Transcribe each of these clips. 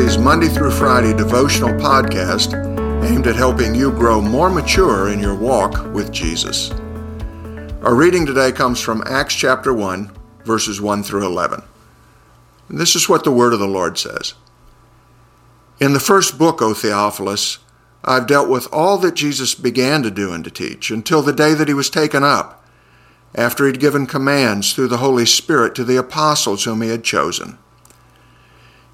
Monday through Friday devotional podcast aimed at helping you grow more mature in your walk with Jesus. Our reading today comes from Acts chapter 1, verses 1 through 11. And this is what the word of the Lord says. In the first book, O Theophilus, I've dealt with all that Jesus began to do and to teach until the day that he was taken up, after he'd given commands through the Holy Spirit to the apostles whom he had chosen.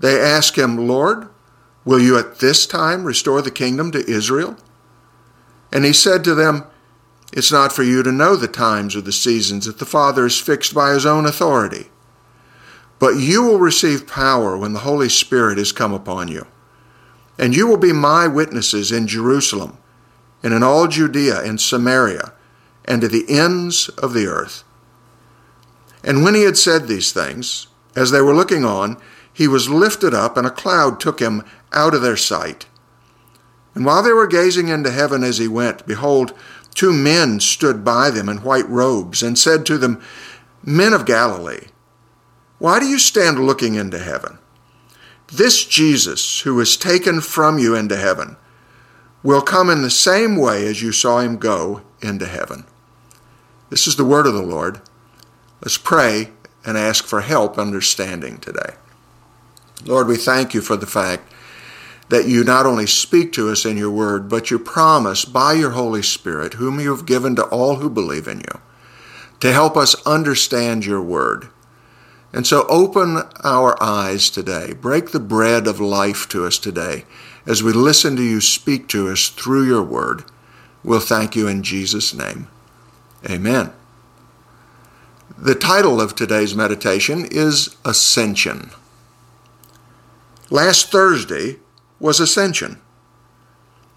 they ask him, Lord, will you at this time restore the kingdom to Israel? And he said to them, It's not for you to know the times or the seasons that the Father has fixed by his own authority. But you will receive power when the Holy Spirit has come upon you. And you will be my witnesses in Jerusalem, and in all Judea and Samaria, and to the ends of the earth. And when he had said these things, as they were looking on, he was lifted up, and a cloud took him out of their sight. And while they were gazing into heaven as he went, behold, two men stood by them in white robes, and said to them, Men of Galilee, why do you stand looking into heaven? This Jesus, who was taken from you into heaven, will come in the same way as you saw him go into heaven. This is the word of the Lord. Let's pray and ask for help understanding today. Lord, we thank you for the fact that you not only speak to us in your word, but you promise by your Holy Spirit, whom you have given to all who believe in you, to help us understand your word. And so open our eyes today. Break the bread of life to us today as we listen to you speak to us through your word. We'll thank you in Jesus' name. Amen. The title of today's meditation is Ascension. Last Thursday was Ascension.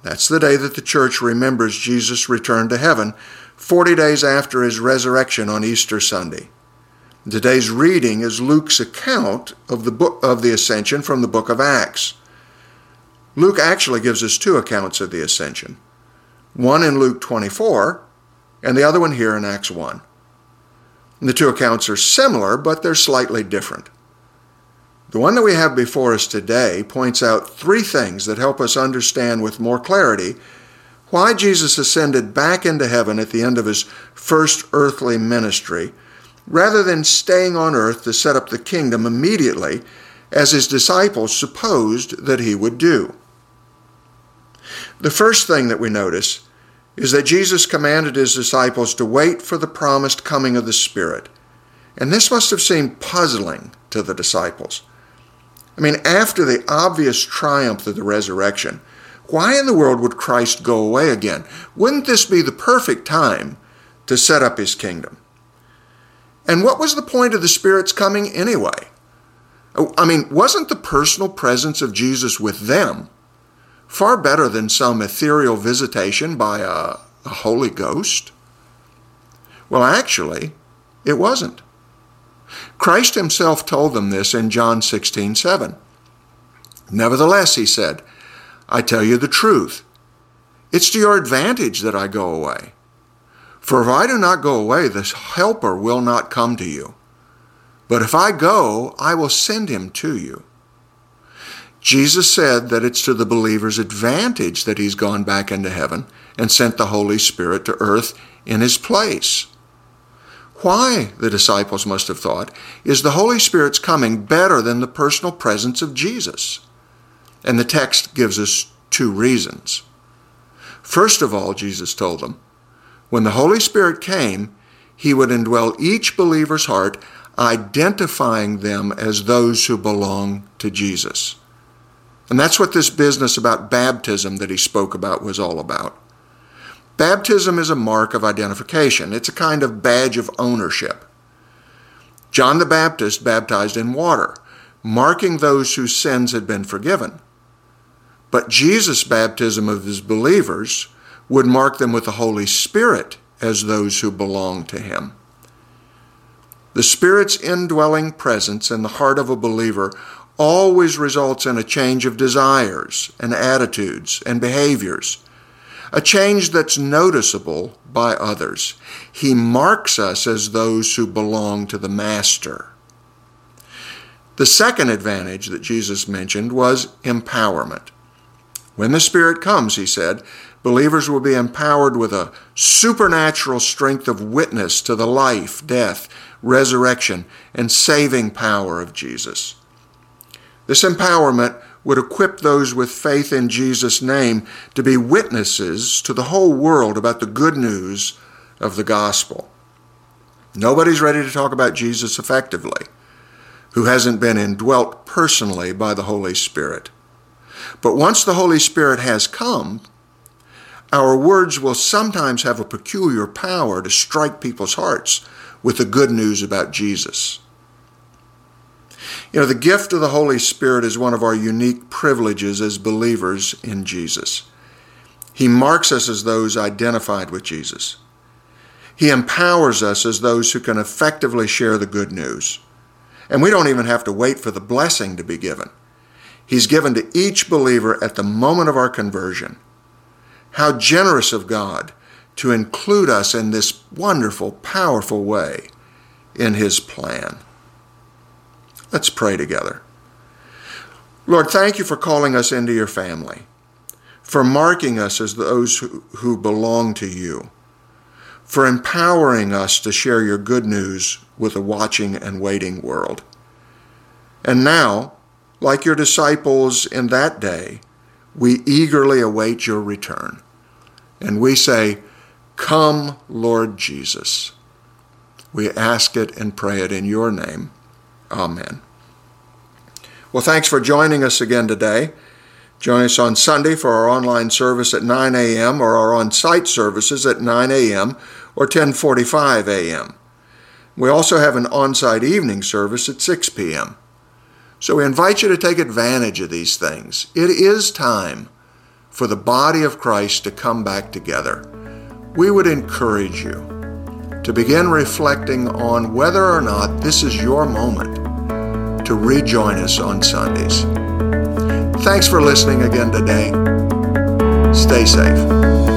That's the day that the church remembers Jesus' return to heaven, 40 days after his resurrection on Easter Sunday. Today's reading is Luke's account of the book of the ascension from the book of Acts. Luke actually gives us two accounts of the ascension. One in Luke 24 and the other one here in Acts 1. the two accounts are similar, but they're slightly different. The one that we have before us today points out three things that help us understand with more clarity why Jesus ascended back into heaven at the end of his first earthly ministry, rather than staying on earth to set up the kingdom immediately, as his disciples supposed that he would do. The first thing that we notice is that Jesus commanded his disciples to wait for the promised coming of the Spirit. And this must have seemed puzzling to the disciples. I mean, after the obvious triumph of the resurrection, why in the world would Christ go away again? Wouldn't this be the perfect time to set up his kingdom? And what was the point of the Spirit's coming anyway? Oh, I mean, wasn't the personal presence of Jesus with them far better than some ethereal visitation by a, a Holy Ghost? Well, actually, it wasn't. Christ himself told them this in John 16, 7. Nevertheless, he said, I tell you the truth. It's to your advantage that I go away. For if I do not go away, the Helper will not come to you. But if I go, I will send him to you. Jesus said that it's to the believer's advantage that he's gone back into heaven and sent the Holy Spirit to earth in his place. Why, the disciples must have thought, is the Holy Spirit's coming better than the personal presence of Jesus? And the text gives us two reasons. First of all, Jesus told them, when the Holy Spirit came, he would indwell each believer's heart, identifying them as those who belong to Jesus. And that's what this business about baptism that he spoke about was all about. Baptism is a mark of identification, it's a kind of badge of ownership. John the Baptist baptized in water, marking those whose sins had been forgiven. But Jesus' baptism of his believers would mark them with the Holy Spirit as those who belong to him. The Spirit's indwelling presence in the heart of a believer always results in a change of desires and attitudes and behaviors, a change that's noticeable by others. He marks us as those who belong to the Master. The second advantage that Jesus mentioned was empowerment. When the Spirit comes, he said, believers will be empowered with a supernatural strength of witness to the life, death, resurrection, and saving power of Jesus. This empowerment would equip those with faith in Jesus' name to be witnesses to the whole world about the good news of the gospel. Nobody's ready to talk about Jesus effectively who hasn't been indwelt personally by the Holy Spirit. But once the Holy Spirit has come, our words will sometimes have a peculiar power to strike people's hearts with the good news about Jesus. You know, the gift of the Holy Spirit is one of our unique privileges as believers in Jesus. He marks us as those identified with Jesus. He empowers us as those who can effectively share the good news. And we don't even have to wait for the blessing to be given. He's given to each believer at the moment of our conversion. How generous of God to include us in this wonderful, powerful way in His plan. Let's pray together. Lord, thank you for calling us into your family, for marking us as those who, belong to you, for empowering us to share your good news with a watching and waiting world. And now, like your disciples in that day, we eagerly await your return. And we say, Come, Lord Jesus. We ask it and pray it in your name. Amen. Well, thanks for joining us again today. Join us on Sunday for our online service at 9 a.m. or our on-site services at 9 a.m. or 10:45 a.m. We also have an on-site evening service at 6 p.m. So we invite you to take advantage of these things. It is time for the body of Christ to come back together we would encourage you to begin reflecting on whether or not this is your moment to rejoin us on Sundays. Thanks for listening again today. Stay safe.